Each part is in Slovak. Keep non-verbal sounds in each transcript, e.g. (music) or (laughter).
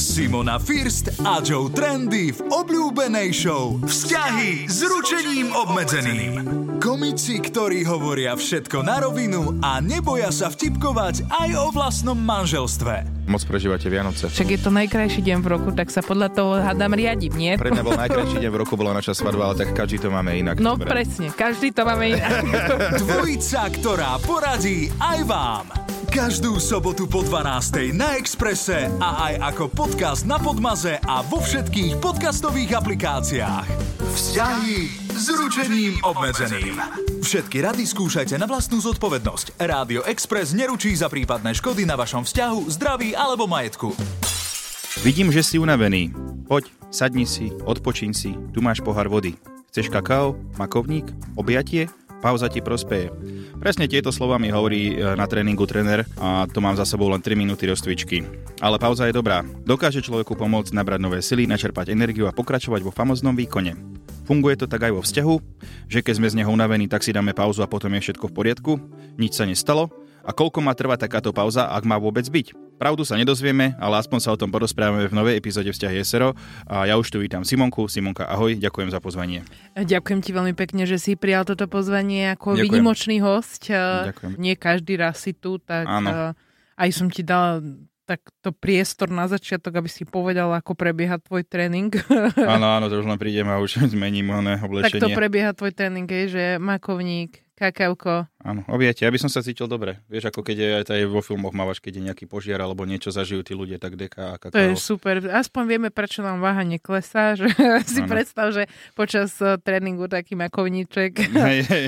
Simona First a Joe Trendy v obľúbenej show Vzťahy s ručením obmedzeným. Komici, ktorí hovoria všetko na rovinu a neboja sa vtipkovať aj o vlastnom manželstve. Moc prežívate Vianoce. Však je to najkrajší deň v roku, tak sa podľa toho hádam riadím, nie? Pre mňa bol najkrajší deň v roku, bola naša svadba, ale tak každý to máme inak. No Dobre. presne, každý to máme inak. (laughs) Dvojica, ktorá poradí aj vám. Každú sobotu po 12. na Exprese a aj ako podcast na Podmaze a vo všetkých podcastových aplikáciách. Vzťahy s ručením obmedzeným. Všetky rady skúšajte na vlastnú zodpovednosť. Rádio Express neručí za prípadné škody na vašom vzťahu, zdraví alebo majetku. Vidím, že si unavený. Poď, sadni si, odpočín si, tu máš pohár vody. Chceš kakao, makovník, objatie? Pauza ti prospeje. Presne tieto slova mi hovorí e, na tréningu tréner a to mám za sebou len 3 minúty rozcvičky. Ale pauza je dobrá. Dokáže človeku pomôcť nabrať nové sily, načerpať energiu a pokračovať vo famoznom výkone. Funguje to tak aj vo vzťahu, že keď sme z neho unavení, tak si dáme pauzu a potom je všetko v poriadku, nič sa nestalo. A koľko má trvať takáto pauza, ak má vôbec byť? Pravdu sa nedozvieme, ale aspoň sa o tom porozprávame v novej epizóde Vzťahy SRO. A ja už tu vítam Simonku. Simonka, ahoj, ďakujem za pozvanie. Ďakujem ti veľmi pekne, že si prijal toto pozvanie ako Ďakujem. vynimočný host. Ďakujem. Nie každý raz si tu, tak Áno. aj som ti dala takto priestor na začiatok, aby si povedal, ako prebieha tvoj tréning. Áno, (laughs) áno, to už len prídem a už (laughs) zmením oné tak to oblečenie. prebieha tvoj tréning, hej, že makovník, kakavko. Áno, objete, aby som sa cítil dobre. Vieš, ako keď je aj aj vo filmoch mávaš, keď je nejaký požiar alebo niečo zažijú tí ľudia, tak deka a To je kakao. super. Aspoň vieme, prečo nám váha neklesá. Že (laughs) si predstav, že počas eh, tréningu taký makovníček (laughs) Hej, hej,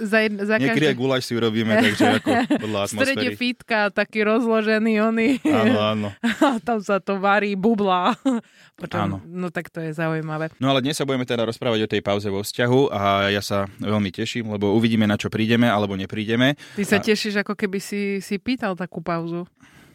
(laughs) za, za každé... guláš si urobíme, takže ako podľa V strede atmosféry. fitka, taký rozložený oný. Áno, áno. A tam sa to varí, bublá. Potom, Áno. No tak to je zaujímavé. No ale dnes sa budeme teda rozprávať o tej pauze vo vzťahu a ja sa veľmi teším, lebo uvidíme, na čo prídeme alebo neprídeme. Ty sa A- tešíš, ako keby si, si pýtal takú pauzu.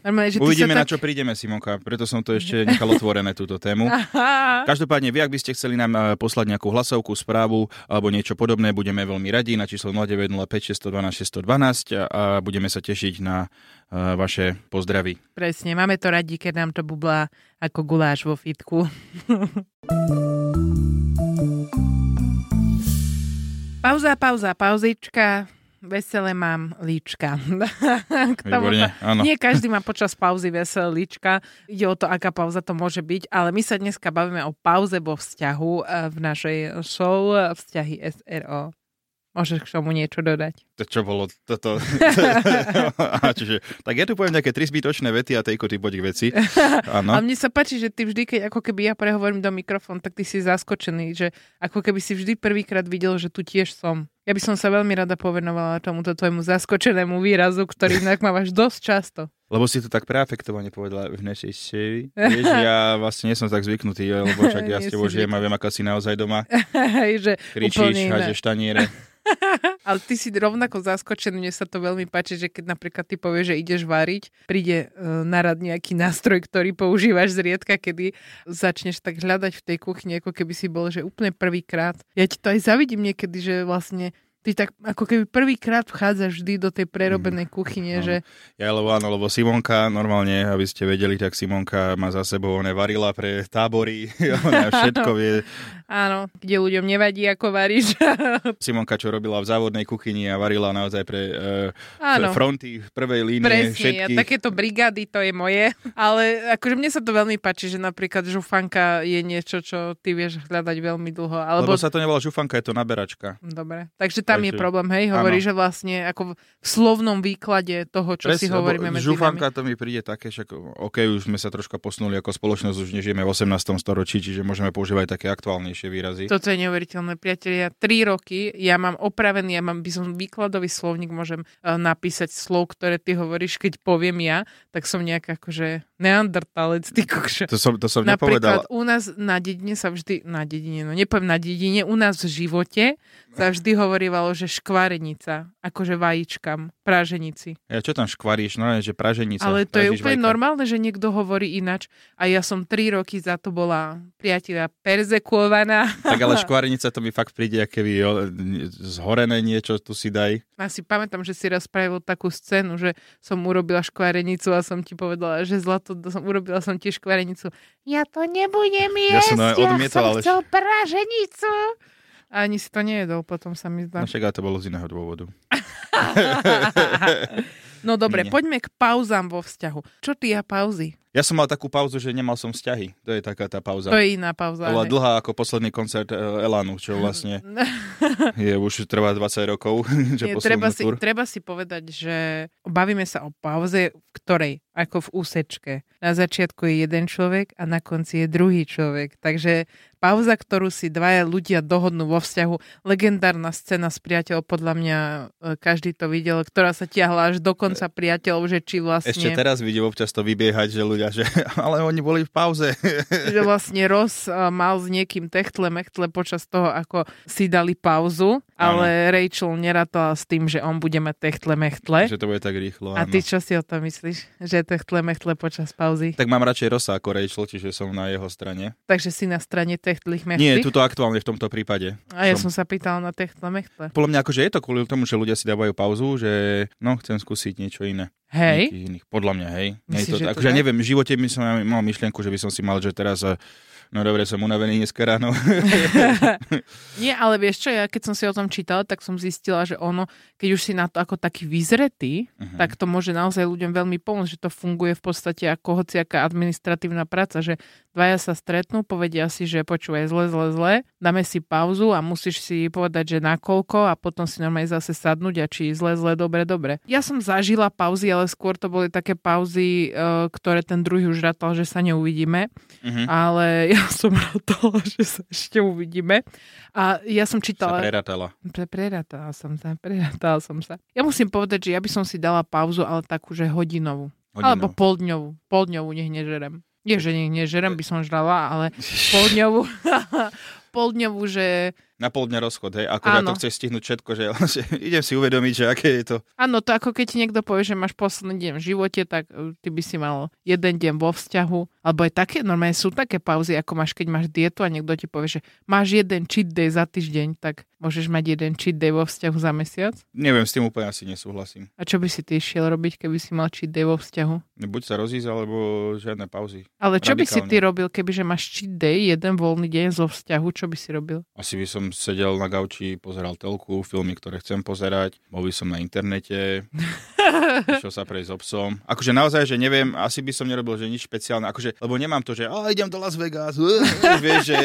Normálne, že Uvidíme, na čo prídeme, Simonka, preto som to ešte nechal otvorené, túto tému. (laughs) Aha. Každopádne, vy, ak by ste chceli nám eh, poslať nejakú hlasovku, správu alebo niečo podobné, budeme veľmi radi na číslo 0905 612 612 a- budeme sa tešiť na eh, vaše pozdravy. Presne, máme to radi, keď nám to bublá ako guláš vo fitku. (laughs) pauza, pauza, pauzička. Veselé mám líčka. (laughs) K tomu Výborne, áno. Nie každý má počas pauzy veselé líčka. Ide o to, aká pauza to môže byť, ale my sa dneska bavíme o pauze vo vzťahu eh, v našej show eh, Vzťahy SRO. Môžeš k tomu niečo dodať? To čo bolo toto? (laughs) a čiže, tak ja tu poviem nejaké tri zbytočné vety a tejko ty poď veci. Áno. Ale mne sa páči, že ty vždy, keď ako keby ja prehovorím do mikrofón, tak ty si zaskočený, že ako keby si vždy prvýkrát videl, že tu tiež som. Ja by som sa veľmi rada povenovala tomuto tvojmu zaskočenému výrazu, ktorý inak (laughs) mávaš dosť často. Lebo si to tak preafektovane povedala v našej sérii. (laughs) Vieš, ja vlastne nie som tak zvyknutý, lebo však ja s tebou žijem a viem, ako si naozaj doma. Že Kričíš, hádžeš taniere. (laughs) Ale ty si rovnako zaskočený, mne sa to veľmi páči, že keď napríklad ty povieš, že ideš variť, príde uh, na rad nejaký nástroj, ktorý používaš zriedka, kedy začneš tak hľadať v tej kuchyni, ako keby si bol, že úplne prvýkrát. Ja ti to aj zavidím niekedy, že vlastne ty tak ako keby prvýkrát vchádzaš vždy do tej prerobenej kuchyne, áno. že Ja, lebo áno, lebo Simonka, normálne, aby ste vedeli, tak Simonka má za sebou, ona varila pre tábory, (laughs) ona (laughs) všetko vie. Áno, kde ľuďom nevadí, ako varíš. (laughs) Simonka, čo robila v závodnej kuchyni a varila naozaj pre uh, áno. fronty prvej línie Presne, všetkých. takéto brigády, to je moje. Ale akože mne sa to veľmi páči, že napríklad žufanka je niečo, čo ty vieš hľadať veľmi dlho. Alebo... Lebo sa to nevolá žufanka, je to naberačka. Dobre, takže tam je Takže- problém, hej? Hovorí, áno. že vlastne ako v slovnom výklade toho, čo si lebo hovoríme medzi žufanka to mi príde také, že OK, už sme sa troška posunuli ako spoločnosť, už nežijeme v 18. storočí, čiže môžeme používať také aktuálnejšie výrazy. nami. Toto je neuveriteľné, priatelia. Tri roky, ja mám opravený, ja mám, by som výkladový slovník, môžem uh, napísať slov, ktoré ty hovoríš, keď poviem ja, tak som nejak akože neandertalec, ty kokšo. To som, to som Napríklad nepovedal. u nás na dedine sa vždy, na dedine, no nepoviem na dedine, u nás v živote sa vždy hovorívalo, že škvarenica, akože vajíčkam. Práženici. Ja čo tam škvaríš? No, že praženica. Ale to je úplne vajka. normálne, že niekto hovorí inač. A ja som tri roky za to bola priateľa perzekuovaná. (laughs) Tak ale škvarenica to mi fakt príde, aké by jo, zhorené niečo tu si daj. Ja si pamätám, že si raz spravil takú scénu, že som urobila škvarenicu a som ti povedala, že zlato, som, urobila som ti škvarenicu. Ja to nebudem Ja jesť, som ja ale- som chcel praženicu. A ani si to nejedol, potom sa mi zdá. No však to bolo z iného dôvodu. (laughs) No dobre, Nie. poďme k pauzám vo vzťahu. Čo ty a pauzy? Ja som mal takú pauzu, že nemal som vzťahy. To je taká tá pauza. To je iná pauza. Bola dlhá ako posledný koncert e, Elanu, čo vlastne (laughs) je už trvá 20 rokov, (laughs) že posunú treba, si, tur. treba si povedať, že bavíme sa o pauze, v ktorej, ako v úsečke. Na začiatku je jeden človek a na konci je druhý človek. Takže pauza, ktorú si dvaja ľudia dohodnú vo vzťahu, legendárna scéna s priateľom, podľa mňa e, každý to videl, ktorá sa tiahla až do konca priateľov, že či vlastne... Ešte teraz vidím občas to vybiehať, že ľudia, že (laughs) ale oni boli v pauze. (laughs) že vlastne Ross uh, mal s niekým techtle mechtle počas toho, ako si dali pauzu, ale Rachel nerátala s tým, že on bude mať techtle mechtle. že to bude tak rýchlo. A áno. ty čo si o tom myslíš? Že techtle mechtle počas pauzy? Tak mám radšej Rosa ako Rachel, čiže som na jeho strane. Takže si na strane techtlich Nie, mechtlich? tuto aktuálne v tomto prípade. A ja som sa pýtala na techtle mechtle. Podľa mňa akože je to kvôli tomu, že ľudia si dávajú pauzu, že no chcem skúsiť niečo iné. Hej? Iných. Podľa mňa, hej. Myslíš, to, že akože ja neviem, v živote by som mal myšlienku, že by som si mal, že teraz eh, no dobre, som unavený dneska ráno. (laughs) Nie, ale vieš čo, ja keď som si o tom čítala, tak som zistila, že ono, keď už si na to ako taký vyzretý, Mhm. tak to môže naozaj ľuďom veľmi pomôcť, že to funguje v podstate ako hociaká administratívna práca, že dvaja sa stretnú, povedia si, že počúvaj zle, zle, zle, dáme si pauzu a musíš si povedať, že nakoľko a potom si normálne zase sadnúť a či zle, zle, dobre, dobre. Ja som zažila pauzy, ale skôr to boli také pauzy, e, ktoré ten druhý už rátal, že sa neuvidíme, Mhm. ale ja som rátala, (laughs) že sa ešte uvidíme. A ja som Sa čítala... prerátala. Pre, prerátala som sa, prerátala som sa. Ja musím povedať, že ja by som si dala pauzu, ale takú, že hodinovú. Hodinu. Alebo poldňovú. Poldňovú nech nežerem. Nie, že nech nežerem, by som žrala, ale poldňovú. (laughs) poldňovú, že... Na pol dňa rozchod, hej. Ako ja to chceš stihnúť všetko, že, (laughs) že idem si uvedomiť, že aké je to. Áno, to ako keď ti niekto povie, že máš posledný deň v živote, tak uh, ty by si mal jeden deň vo vzťahu. Alebo aj také, normálne sú také pauzy, ako máš, keď máš dietu a niekto ti povie, že máš jeden cheat day za týždeň, tak môžeš mať jeden cheat day vo vzťahu za mesiac. Neviem, s tým úplne asi nesúhlasím. A čo by si ty šiel robiť, keby si mal cheat day vo vzťahu? Buď sa rozísť, alebo žiadne pauzy. Ale čo by si Radikálne. ty robil, kebyže máš cheat day, jeden voľný deň zo vzťahu, čo by si robil? Asi by som sedel na gauči, pozeral telku, filmy, ktoré chcem pozerať, bol som na internete, (laughs) išiel sa prejsť s obsom. Akože naozaj, že neviem, asi by som nerobil, že nič špeciálne, akože, lebo nemám to, že a idem do Las Vegas, (laughs) vieš, že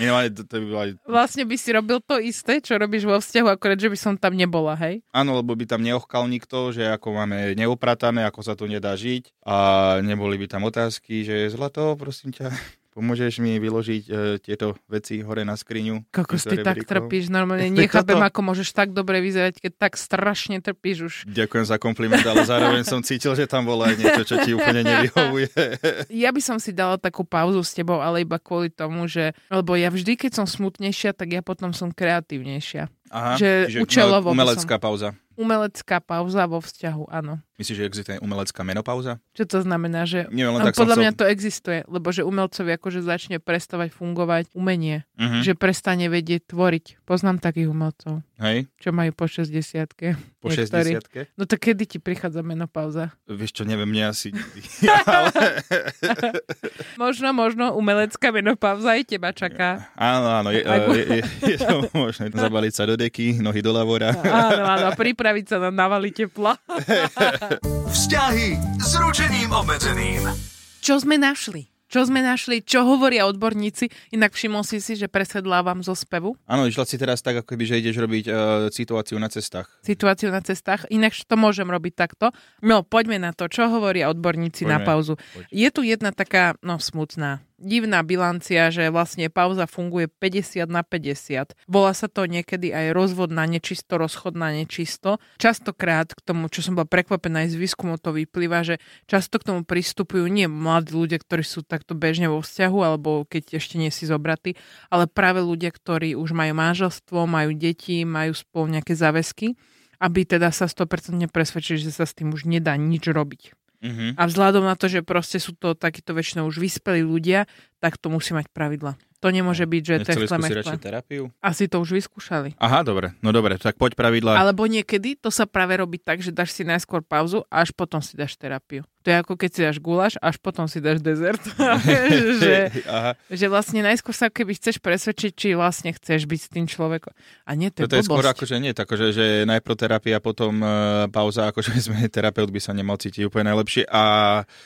minimálne to, to by bola, Vlastne by si robil to isté, čo robíš vo vzťahu, akorát, že by som tam nebola, hej? áno, lebo by tam neochkal nikto, že ako máme neupratané, ako sa tu nedá žiť a neboli by tam otázky, že zlato, prosím ťa, pomôžeš mi vyložiť e, tieto veci hore na skriňu. Kokos, týmto ty tak trpíš, normálne Toto- (laughs) nechápem, ako môžeš tak dobre vyzerať, keď tak strašne trpíš už. Ďakujem za kompliment, ale zároveň som cítil, že tam bolo aj niečo, čo ti úplne nevyhovuje. (laughs) Ja by som si dala takú pauzu s tebou, ale iba kvôli tomu, že... Lebo ja vždy, keď som smutnejšia, tak ja potom som kreatívnejšia. Aha, Že čiže účelovo umelecká pauza. Umelecká pauza vo vzťahu, áno. Myslíš, že existuje umelecká menopauza? Čo to znamená, že... Neviem, len tak som podľa chcel... mňa to existuje, lebo že umelcovi akože začne prestávať fungovať umenie. Mhm. Že prestane vedieť tvoriť. Poznám takých umelcov, Hej, čo majú po 60 po Niektorí. 60 No tak kedy ti prichádza menopauza? Vieš čo, neviem, mne asi... (laughs) ale... Možno, možno umelecká menopauza aj teba čaká. Áno, áno, je, je, je, je to možné. Zabaliť sa do deky, nohy do lavora. (laughs) Áno, áno, pripraviť sa na navali tepla. (laughs) Vzťahy s ručením obmedzeným. Čo sme našli? Čo sme našli? Čo hovoria odborníci? Inak všimol si si, že presedlávam zo spevu Áno, išla si teraz tak, ako keby, že ideš robiť uh, situáciu na cestách. situáciu na cestách. Inak to môžem robiť takto. No, poďme na to. Čo hovoria odborníci na Poďme. pauzu? Poď. Je tu jedna taká, no smutná, divná bilancia, že vlastne pauza funguje 50 na 50. Volá sa to niekedy aj rozvod na nečisto, rozchod na nečisto. Častokrát k tomu, čo som bola prekvapená aj z výskumu, to vyplýva, že často k tomu pristupujú nie mladí ľudia, ktorí sú takto bežne vo vzťahu, alebo keď ešte nie si zobratí, ale práve ľudia, ktorí už majú manželstvo, majú deti, majú spolu nejaké záväzky aby teda sa 100% presvedčili, že sa s tým už nedá nič robiť. Mhm. A vzhľadom na to, že proste sú to takíto väčšinou už vyspelí ľudia, tak to musí mať pravidla. To nemôže byť, že to je skúsiť terapiu? Asi to už vyskúšali. Aha, dobre, no dobre, tak poď pravidla. Alebo niekedy to sa práve robí tak, že dáš si najskôr pauzu a až potom si dáš terapiu. To je ako keď si dáš guláš, až potom si dáš dezert. (laughs) (laughs) že, Aha, že vlastne najskôr sa keby chceš presvedčiť, či vlastne chceš byť s tým človekom. A nie, to je toto je skôr akože nie, tak akože, že najprv terapia, potom uh, pauza, akože (laughs) sme terapeut by sa nemal cítiť úplne najlepšie a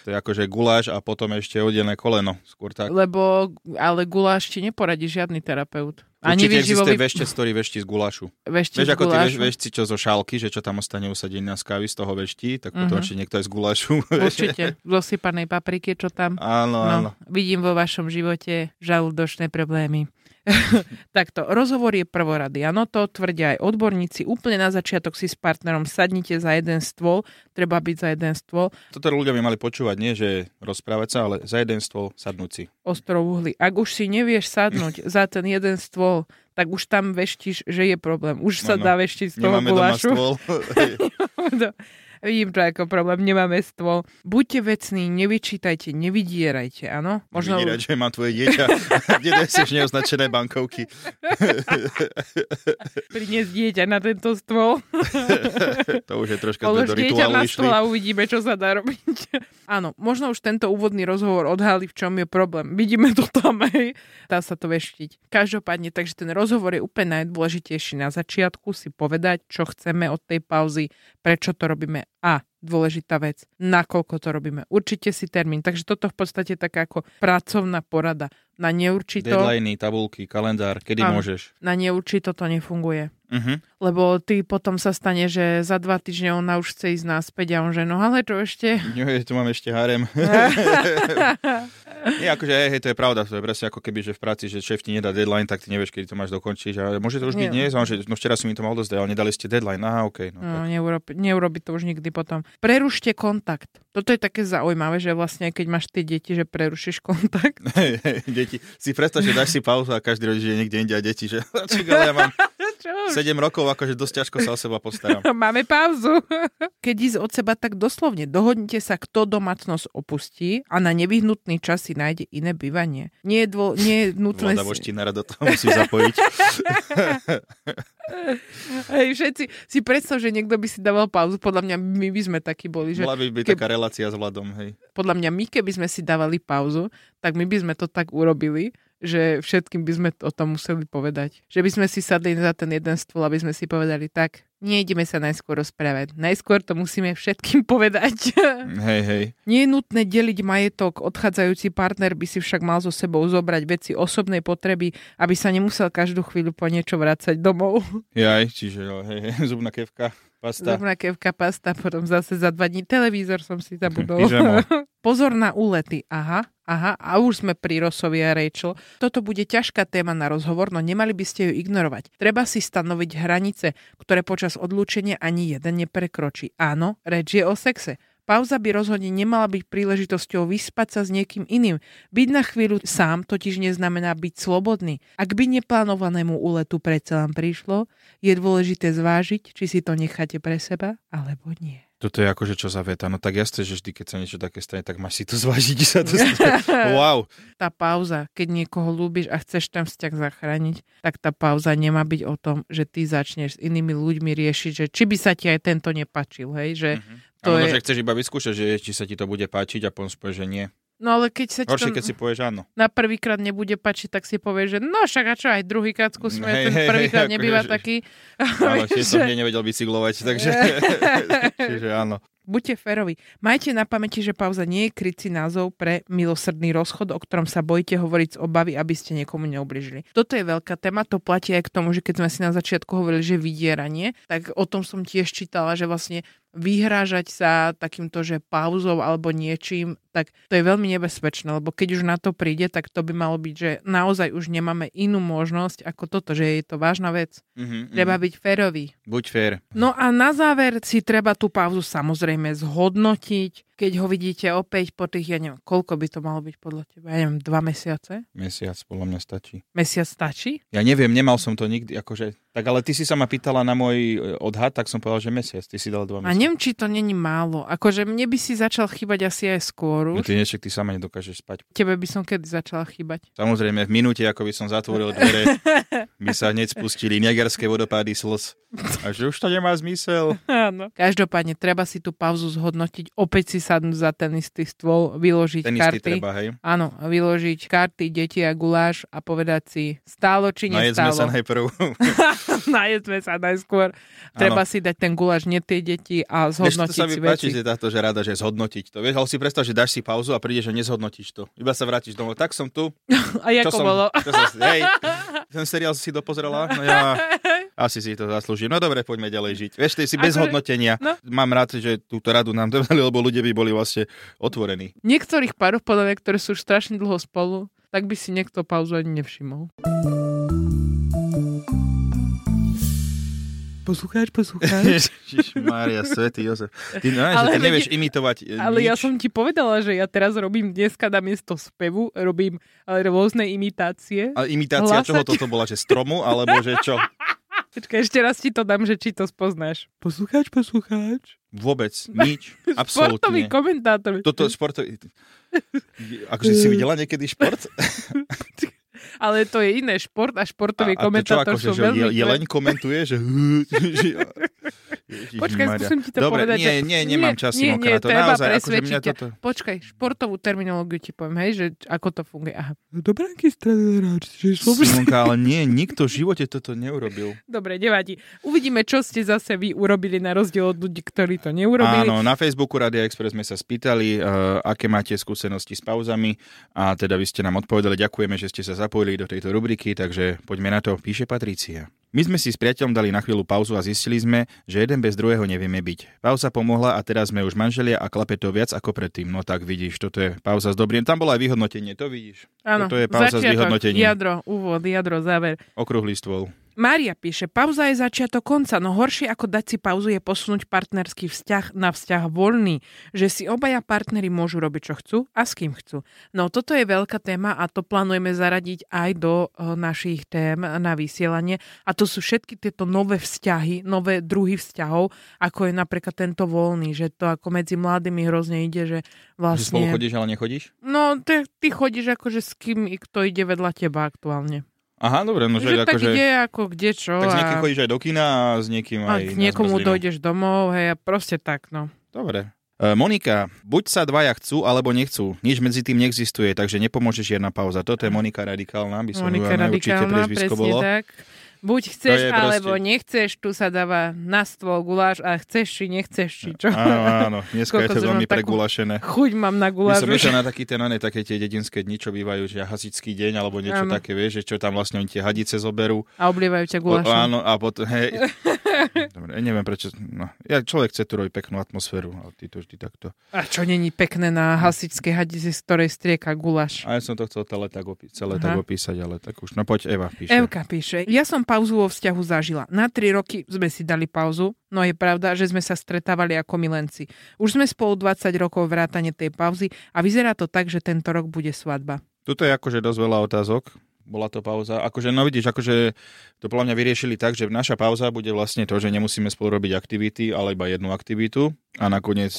to je akože guláš a potom ešte oddelené koleno, skôr tak. Lebo, ale guláš ti neporadí žiadny terapeut. Ani Určite existuje výživový veštec, ktorý vešti z gulášu. vešti Vieš, ako tí veš, gulášu. vešci, čo zo šálky, že čo tam ostane usadený na skávy z toho vešti, tak potom Mhm. ešte niekto je z gulášu. (laughs) Určite. Z osypanej papriky, čo tam. áno, áno. No, vidím vo vašom živote žalúdočné problémy. (laughs) Takto, rozhovor je prvorady. Áno, to tvrdia aj odborníci. Úplne na začiatok si s partnerom sadnite za jeden stôl. Treba byť za jeden stôl. Toto ľudia by mali počúvať, nie že rozprávať sa, ale za jeden stôl sadnúť si. Ostrov uhly. Ak už si nevieš sadnúť (laughs) za ten jeden stôl, tak už tam veštíš, že je problém. Už sa No, no. dá veštiť z toho Nemáme doma gulášu. stôl. (laughs) Vidím to ako problém, nemáme stôl. Buďte vecní, nevyčítajte, nevydierajte, áno? Možno... Vydierať, že mám tvoje dieťa, (laughs) kde nesieš neoznačené bankovky. (laughs) priniesť dieťa na tento stôl. (laughs) to už je troška Polož do rituálu na stôl a uvidíme, čo sa dá robiť. Áno, možno už tento úvodný rozhovor odhalí, v čom je problém. Vidíme to tam, hej. Dá sa to veštiť. Každopádne, takže ten rozhovor je úplne najdôležitejší na začiatku, si povedať, čo chceme od tej pauzy, prečo to robíme a dôležitá vec, nakoľko to robíme. Určite si termín. Takže toto v podstate taká ako pracovná porada. Na neurčito, Deadliny, tabulky, kalendár, kedy Áno. môžeš. na neurčito to nefunguje. Uh-huh. Lebo ty potom sa stane, že za dva týždne ona už chce ísť naspäť a on že no ale čo ešte? Jo, tu mám ešte harem. (laughs) Nie, akože hej, hej, to je pravda, to je presne ako keby, že v práci, že šéf ti nedá deadline, tak ty nevieš, kedy to máš dokončiť. A môže to už byť dnes, že no včera si mi to mal dozdať, ale nedali ste deadline. Aha, OK. No, No, neurobi, neurobi to už nikdy potom. Prerušte kontakt. Toto je také zaujímavé, že vlastne keď máš tie deti, že prerušíš kontakt. (laughs) Hej, hej, deti. Si predstav, že dáš si pauzu a každý rodič je niekde inde a deti, že ja mám Čo? 7 rokov, akože dosť ťažko sa o seba postaram. (laughs) Máme pauzu. (laughs) Keď ísť od seba tak doslovne, dohodnite sa, kto domácnosť opustí a na nevyhnutný čas si nájde iné bývanie. Nie je, dvo, nie je nutné... Voda voštinara do toho musí zapojiť. (laughs) Hej, všetci si predstav, že niekto by si dával pauzu. Podľa mňa my by sme takí boli, že Mala by byť Keb- taká relácia s Vladom, hej. podľa mňa my, keby sme si dávali pauzu, tak my by sme to tak urobili, že všetkým by sme o tom museli povedať. Že by sme si sadli za ten jeden stôl, aby sme si povedali tak, nejdeme sa najskôr rozprávať. Najskôr to musíme všetkým (laughs) povedať. Hej, hej. Nie je nutné deliť majetok, odchádzajúci partner by si však mal so sebou zobrať veci osobnej potreby, aby sa nemusel každú chvíľu po niečo vrácať domov. Jaj, čiže hej, hej, (laughs) zubná kevka, pasta. Zrovna kevka pasta, potom zase za dva dní televízor som si zabudol. (laughs) (laughs) Pozor na úlety. Aha, aha, a už sme pri Rosovi a Rachel. Toto bude ťažká téma na rozhovor, no nemali by ste ju ignorovať. Treba si stanoviť hranice, ktoré počas odlúčenia ani jeden neprekročí. Áno, reč je o sexe. Pauza by rozhodne nemala byť príležitosťou vyspať sa s niekým iným. Byť na chvíľu sám totiž neznamená byť slobodný. Ak by neplánovanému úletu predsa len prišlo, je dôležité zvážiť, či si to necháte pre seba, alebo nie. Toto je akože čo za veta. No tak jasne, že vždy, keď sa niečo také stane, tak máš si to zvážiť, že sa to. (laughs) Wow. tá pauza, keď niekoho ľúbiš a chceš ten vzťah zachrániť, tak tá pauza nemá byť o tom, že ty začneš s inými ľuďmi riešiť, že či by sa ti aj tento nepačil, hej, že To to je... je... že chceš iba vyskúšať, že či sa ti to bude páčiť a potom povieš, že nie. No ale keď sa Horšie, to keď si povieš áno. na prvýkrát nebude páčiť, tak si povieš, že no však a čo, aj druhýkrát skúsme, Hej, ten prvýkrát hej, nebýva akože- taký. Áno, (laughs) tiež som Že- mne nevedel bicyklovať, takže... (laughs) Čiže áno. Buďte férovi. Majte na pamäti, že pauza nie je krycí názov pre milosrdný rozchod, o ktorom sa bojíte hovoriť z obavy, aby ste niekomu neubližili. Toto je veľká téma, to platí aj k tomu, že keď sme si na začiatku hovorili, že vydieranie, tak o tom som tiež čítala, že vlastne vyhrážať sa takýmto, že pauzou alebo niečím, tak to je veľmi nebezpečné, lebo keď už na to príde, tak to by malo byť, že naozaj už nemáme inú možnosť ako toto, že je to vážna vec. Mhm, Treba mhm. byť férový. Buď fér. No a na záver si treba tú pauzu samozrejme zhodnotiť. Keď ho vidíte opäť po tých, ja neviem, koľko by to malo byť podľa teba? Ja neviem, dva mesiace? Mesiac podľa mňa stačí. Mesiac stačí? Ja neviem, nemal som to nikdy, akože Tak ale ty si sa ma pýtala na môj e, odhad, tak som povedal, že mesiac. Ty si dal dva A mesiace. Neviem, či to není málo. Akože mne by si začal chýbať asi aj skôr No už. ty niečo, ty sama nedokážeš spať. Tebe by som kedy začala chýbať. Samozrejme, v minúte, ako by som zatvoril dvere, (laughs) by sa hneď spustili negerské vodopády slz. A že už to nemá zmysel. (laughs) Áno. Každopádne, treba si tú pauzu zhodnotiť, opäť si sadnúť za ten istý stôl, vyložiť Ten istý karty. treba, hej. Áno, vyložiť karty, deti a guláš a povedať si, stálo či Najedzme sa nestálo. najprv. (laughs) Najedzme sa najskôr. Treba si dať ten guláš, nie tie deti a Vieš, to zhodnotiť sa mi si páči, veci. že táto, že rada, že zhodnotiť to. Vieš, ale si predstav, že dáš si pauzu a prídeš, že nezhodnotíš to. Iba sa vrátiš domov. Tak som tu. (laughs) A ako bolo? Som, hej, ten seriál si dopozerala? No ja asi si to zaslúžim. No dobre, poďme ďalej žiť. Vieš, ty si bez hodnotenia. no. Mám rád, že túto radu nám dali, lebo ľudia by boli vlastne otvorení. Niektorých párov, podľa mňa, ktoré sú už strašne dlho spolu, tak by si niekto pauzu ani nevšimol. Poslucháč, poslucháč. Mária, (laughs) svetý Jozef. Ty, no, Ale ty nevieš imitovať e, Ale nič. ja som ti povedala, že ja teraz robím dneska na miesto spevu, robím ale rôzne imitácie. A imitácia Hlasať. čoho toto bola? Že stromu? Alebo že čo? (laughs) Počkaj, ešte raz ti to dám, že či to spoznáš. Poslucháč, poslucháč. Vôbec. Nič. (laughs) Športový Absolútne. komentátor. Toto športový... (laughs) Akože si videla niekedy šport? (laughs) Ale to je iné, šport a športový a, a to čo, komentátor akože, sú že veľmi... je, jeleň komentuje, že... (laughs) Počkaj, skúsim ti to Dobre, povedať. nie, nie, nemám čas, nie, nie, na to. treba Naozaj, akože mňa toto... Počkaj, športovú terminológiu ti poviem, hej, že ako to funguje. Aha. Dobránky stredný hráč, že Simonka, ale nie, nikto v živote toto neurobil. Dobre, nevadí. Uvidíme, čo ste zase vy urobili na rozdiel od ľudí, ktorí to neurobili. Áno, na Facebooku Radia Express sme sa spýtali, uh, aké máte skúsenosti s pauzami a teda vy ste nám odpovedali, ďakujeme, že ste sa zapojili do tejto rubriky, takže poďme na to, píše Patricia. My sme si s priateľom dali na chvíľu pauzu a zistili sme, že jeden bez druhého nevieme byť. Pauza pomohla a teraz sme už manželia a klape to viac ako predtým. No tak vidíš, toto je pauza s dobrým. Tam bolo aj vyhodnotenie, to vidíš. Áno, Toto je pauza s začiatok, vyhodnotením. Jadro, úvod, jadro, záver. Okrúhly stôl. Mária píše, pauza je začiatok konca, no horšie ako dať si pauzu je posunúť partnerský vzťah na vzťah voľný, že si obaja partneri môžu robiť, čo chcú a s kým chcú. No toto je veľká téma a to plánujeme zaradiť aj do e, našich tém na vysielanie a to sú všetky tieto nové vzťahy, nové druhy vzťahov, ako je napríklad tento voľný, že to ako medzi mladými hrozne ide, že Že spolu vlastne... chodíš, ale nechodíš? No, ty, ty chodíš akože s kým, kto ide vedľa teba aktuálne. Aha, dobre, no že že tak akože... ide ako kde čo. Tak s a... niekým chodíš aj do kina a s niekým A aj k na niekomu dojdeš domov, hej, a proste tak, no. Dobre. E, Monika, buď sa dvaja chcú, alebo nechcú. Nič medzi tým neexistuje, takže nepomôže žiadna pauza. Toto je Monika radikálna, by som Monika ju aj určite radikálna, prezvisko bolo. tak. Buď chceš, alebo proste- nechceš, tu sa dáva na stôl guláš a chceš, či nechceš, či čo. Áno, áno, (laughs) dneska je to som veľmi pregulašené. Chuť mám na My guláš. som už. išiel na taký ten, one, také tie dedinské dni, čo bývajú, že hasičský deň, alebo niečo Áno. také, vieš, že čo tam vlastne oni tie hadice zoberú. A oblievajú ťa gulášom. áno, a potom, hej. (laughs) (laughs) Dobre, neviem prečo, no, ja, človek chce tu robiť peknú atmosféru, ale ty to vždy takto. A čo není pekné na hasičskej hadici, z ktorej strieka guláš. A ja som to chcel celé tak, opí- celé tak opísať, ale tak už, no poď Eva, píše. Evka píše, ja som pauzu vo vzťahu zažila. Na tri roky sme si dali pauzu, no je pravda, že sme sa stretávali ako milenci. Už sme spolu 20 rokov vrátane tej pauzy a vyzerá to tak, že tento rok bude svadba. Tuto je akože dosť veľa otázok. Bola to pauza. Akože, no vidíš, akože to podľa mňa vyriešili tak, že naša pauza bude vlastne to, že nemusíme spolu robiť aktivity, ale iba jednu aktivitu a nakoniec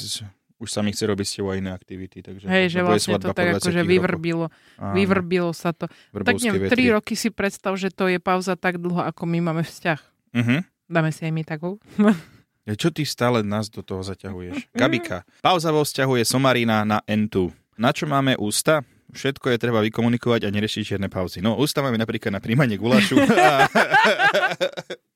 už sa mi chce robiť s tebou aj iné aktivity. Takže Hej, že bude vlastne to tak 20 akože vyvrbilo, Áno, vyvrbilo sa to. Tak vrbovské neviem, vetry. 3 roky si predstav, že to je pauza tak dlho, ako my máme vzťah. Mhm. Dáme si aj my takú. (laughs) Ja, Čo ty stále nás do toho zaťahuješ? Gabika. Pauza vo vzťahu je somarina na N2. Na čo máme ústa? Všetko je treba vykomunikovať a neriešiť žiadne pauzy. No, ústa máme napríklad na príjmanie gulašu. (laughs)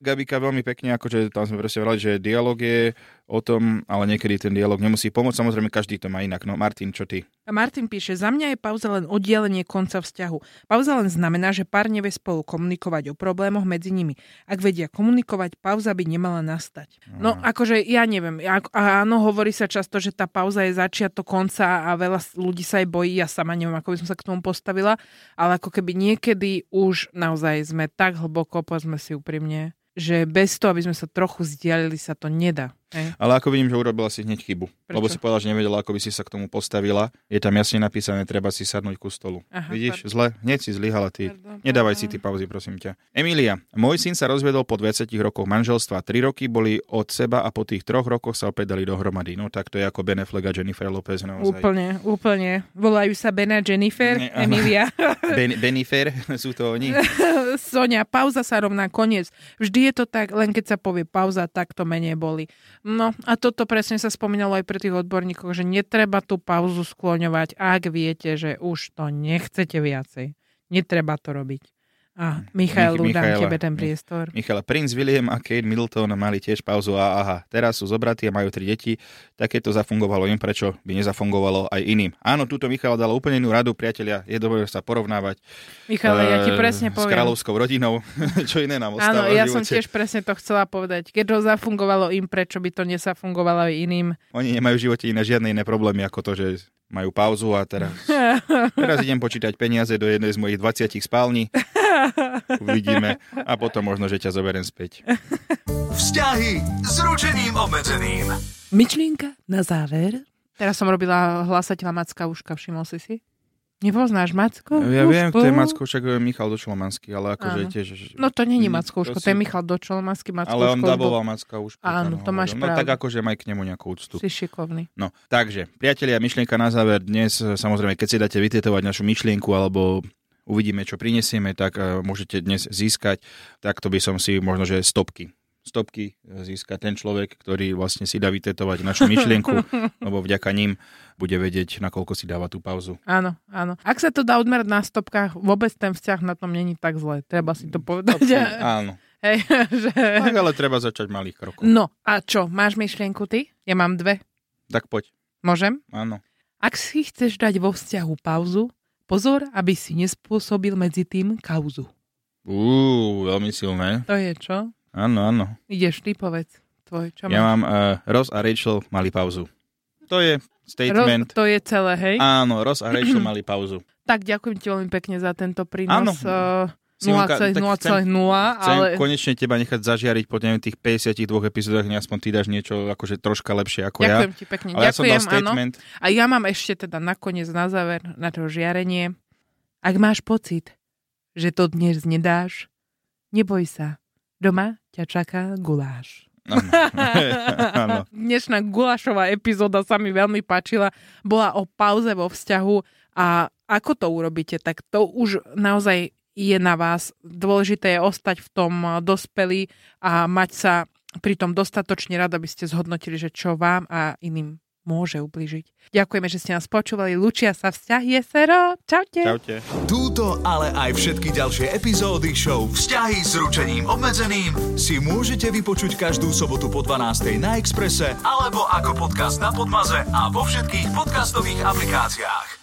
Gabika veľmi pekne, akože tam sme proste vrali, že dialog je o tom, ale niekedy ten dialog nemusí pomôcť. Samozrejme, každý to má inak. No, Martin, čo ty? A Martin píše, za mňa je pauza len oddelenie konca vzťahu. Pauza len znamená, že pár nevie spolu komunikovať o problémoch medzi nimi. Ak vedia komunikovať, pauza by nemala nastať. No, akože ja neviem. Ako- Áno, hovorí sa často, že tá pauza je začiatok konca a veľa ľudí sa aj bojí. Ja sama neviem, ako by som sa k tomu postavila. Ale ako keby niekedy už naozaj sme tak hlboko, povedzme si úprimne, že bez toho, aby sme sa trochu vzdialili, sa to nedá. Ale ako vidím, že urobila si hneď chybu. Prečo? Lebo si povedala, že nevedela, ako by si sa k tomu postavila. Je tam jasne napísané, treba si sadnúť ku stolu. Aha, Vidíš, zle, hneď si zlyhala ty. Pardon, Nedávaj pardon. si ty pauzy, prosím ťa. Emília, môj syn sa rozvedol po 20 rokoch manželstva. 3 roky boli od seba a po tých troch rokoch sa opäť dali dohromady. No tak to je ako Ben Affleck a Jennifer Lopez naozaj. Úplne, úplne. Volajú sa Bena Jennifer, Ne, áno. Emilia. (laughs) Ben, Benifer, (laughs) sú to oni. (laughs) Sonia, pauza sa rovná koniec. Vždy je to tak, len keď sa povie pauza, tak to menej boli. No a toto presne sa spomínalo aj pre tých odborníkov, že netreba tú pauzu skloňovať, ak viete, že už to nechcete viacej. Netreba to robiť. A Michael, Mich- dám tebe ten priestor. Michal, princ William a Kate Middleton mali tiež pauzu a aha, teraz sú zobratí a majú tri deti. Také to zafungovalo im, prečo by nezafungovalo aj iným. Áno, túto Michal dala úplne inú radu, priatelia, je dobré sa porovnávať Michal, ja ti eh, presne s poviem. kráľovskou rodinou, (laughs) čo iné nám Áno, ostáva ja v som tiež presne to chcela povedať. Keď to zafungovalo im, prečo by to nezafungovalo aj iným? Oni nemajú v živote iné žiadne iné problémy ako to, že majú pauzu a teraz, (laughs) teraz idem počítať peniaze do jednej z mojich 20 spální. (laughs) (laughs) Uvidíme a potom možno, že ťa zoberiem späť. Vzťahy s ručením obmedzeným. Myšlienka na záver. Teraz som robila hlasateľa Macka Uška, všimol si si? Nepoznáš Macko? Ja viem, to je Ušku? Macko, však je Michal Dočlomanský, ale akože tiež... No to není Mm, Macko Uško, to to je si- Michal Dočolmanský Macko Ale on Uško, daboval Macka už. Áno, to máš No pravdu. tak akože maj k nemu nejakú úctu. Si šikovný. No, takže, priatelia, myšlienka na záver. Dnes, samozrejme, keď si dáte vytetovať našu myšlienku alebo uvidíme, čo prinesieme, tak uh, môžete dnes získať. Takto by som si možno, že stopky. Stopky e, získa ten človek, ktorý vlastne si dá vytetovať našu (laughs) myšlienku, lebo vďaka ním bude vedieť, nakoľko si dáva tú pauzu. Áno, áno. Ak sa to dá odmerať na stopkách, vôbec ten vzťah na tom není tak zle. Treba si to povedať. Áno. Hej, (laughs) že... Tak ale treba začať malých krokov. No, a čo, máš myšlienku ty? Ja mám dve. Tak poď. Môžem? Áno. Ak si chceš dať vo vzťahu pauzu, pozor, aby si nespôsobil medzi tým kauzu. Uú, veľmi silné. To je čo? Áno, áno. Ideš ty, povedz. Tvoj, čo Ja máš? mám uh, Ross a Rachel mali pauzu. To je statement. Roz, to je celé, hej? Áno, Ross a Rachel mali pauzu. Tak ďakujem ti veľmi pekne za tento prínos. Áno. Simonka, 0,0, tak chcem- Chcem ale... konečne teba nechať zažiariť po neviem, tých 52 epizódach, aspoň ty dáš niečo akože troška lepšie ako Ďakujem ja. ti pekne. Ale ja som dal Ďakujem, áno. statement. A ja mám ešte teda nakoniec na záver na to žiarenie. Ak máš pocit, že to dnes nedáš, neboj sa. Doma ťa čaká guláš. Áno. (laughs) Áno. Dnešná gulášová epizóda sa mi veľmi páčila. Bola o pauze vo vzťahu a ako to urobíte, tak to už naozaj je na vás. Dôležité je ostať v tom eh, dospelí a mať sa pritom dostatočne rada, aby ste zhodnotili, že čo vám a iným môže ubližiť. Ďakujeme, že ste nás počúvali. Lučia sa vzťah Jesero. Čaute. Čaute. Túto, ale aj všetky ďalšie epizódy show Vzťahy s ručením obmedzeným si môžete vypočuť každú sobotu po 12. na Exprese alebo ako podcast na Podmaze a vo všetkých podcastových aplikáciách.